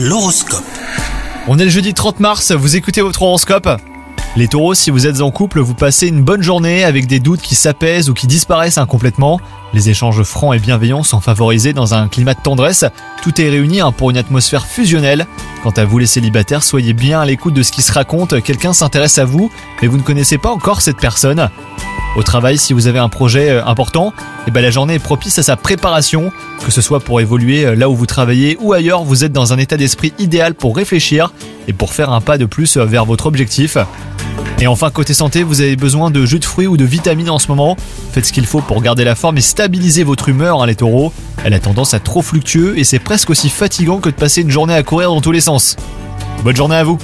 L'horoscope. On est le jeudi 30 mars, vous écoutez votre horoscope? Les taureaux, si vous êtes en couple, vous passez une bonne journée avec des doutes qui s'apaisent ou qui disparaissent incomplètement. Les échanges francs et bienveillants sont favorisés dans un climat de tendresse. Tout est réuni hein, pour une atmosphère fusionnelle. Quant à vous les célibataires, soyez bien à l'écoute de ce qui se raconte. Quelqu'un s'intéresse à vous, mais vous ne connaissez pas encore cette personne. Au travail, si vous avez un projet euh, important, eh ben la journée est propice à sa préparation. Que ce soit pour évoluer euh, là où vous travaillez ou ailleurs, vous êtes dans un état d'esprit idéal pour réfléchir et pour faire un pas de plus euh, vers votre objectif. Et enfin, côté santé, vous avez besoin de jus de fruits ou de vitamines en ce moment. Faites ce qu'il faut pour garder la forme et stabiliser votre humeur, hein, les taureaux. Elle a tendance à trop fluctuer et c'est presque aussi fatigant que de passer une journée à courir dans tous les sens. Bonne journée à vous